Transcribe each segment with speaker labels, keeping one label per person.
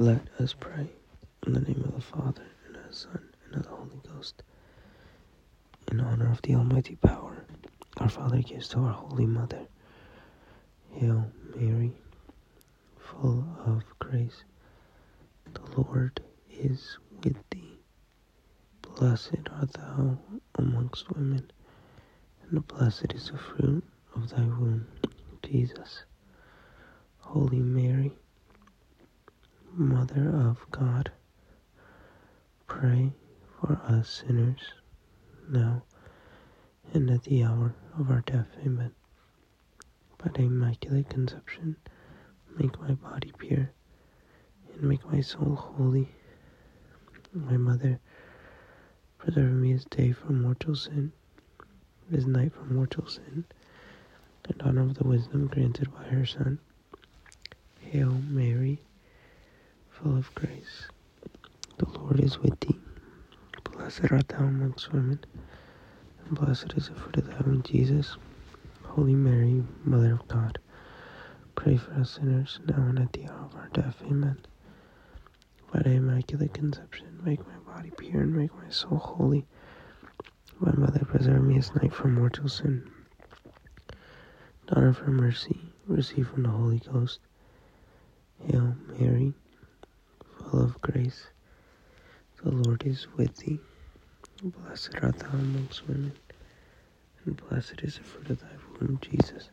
Speaker 1: Let us pray. In the name of the Father, and of the Son, and of the Holy Ghost. In honor of the Almighty Power, our Father gives to our Holy Mother. Hail Mary, full of grace. The Lord is with thee. Blessed art thou amongst women, and blessed is the fruit of thy womb, Jesus. Holy Mary, Mother of God, pray for us sinners, now and at the hour of our death. Amen. By Immaculate Conception, make my body pure, and make my soul holy. My Mother, preserve me this day from mortal sin, this night from mortal sin, and honor of the wisdom granted by her Son. Hail Mary, full of grace. The Lord is with thee. Blessed art thou amongst women, and blessed is the fruit of thy womb, Jesus. Holy Mary, Mother of God, pray for us sinners, now and at the hour of our death. Amen. By Immaculate Conception, make my body pure and make my soul holy. My Mother, preserve me this night from mortal sin. Daughter of her mercy, receive from the Holy Ghost. Hail Mary, full of grace. The Lord is with thee. Blessed art thou amongst women, and blessed is the fruit of thy womb, Jesus.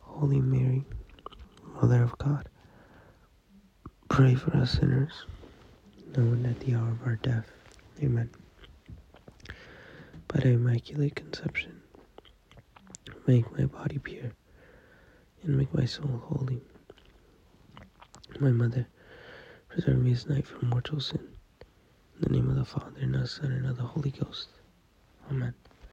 Speaker 1: Holy Mary, Mother of God, pray for us sinners, now and at the hour of our death. Amen. By the Immaculate Conception, make my body pure, and make my soul holy. My Mother, preserve me this night from mortal sin. In the name of the Father, and of the Son, and of the Holy Ghost. Amen.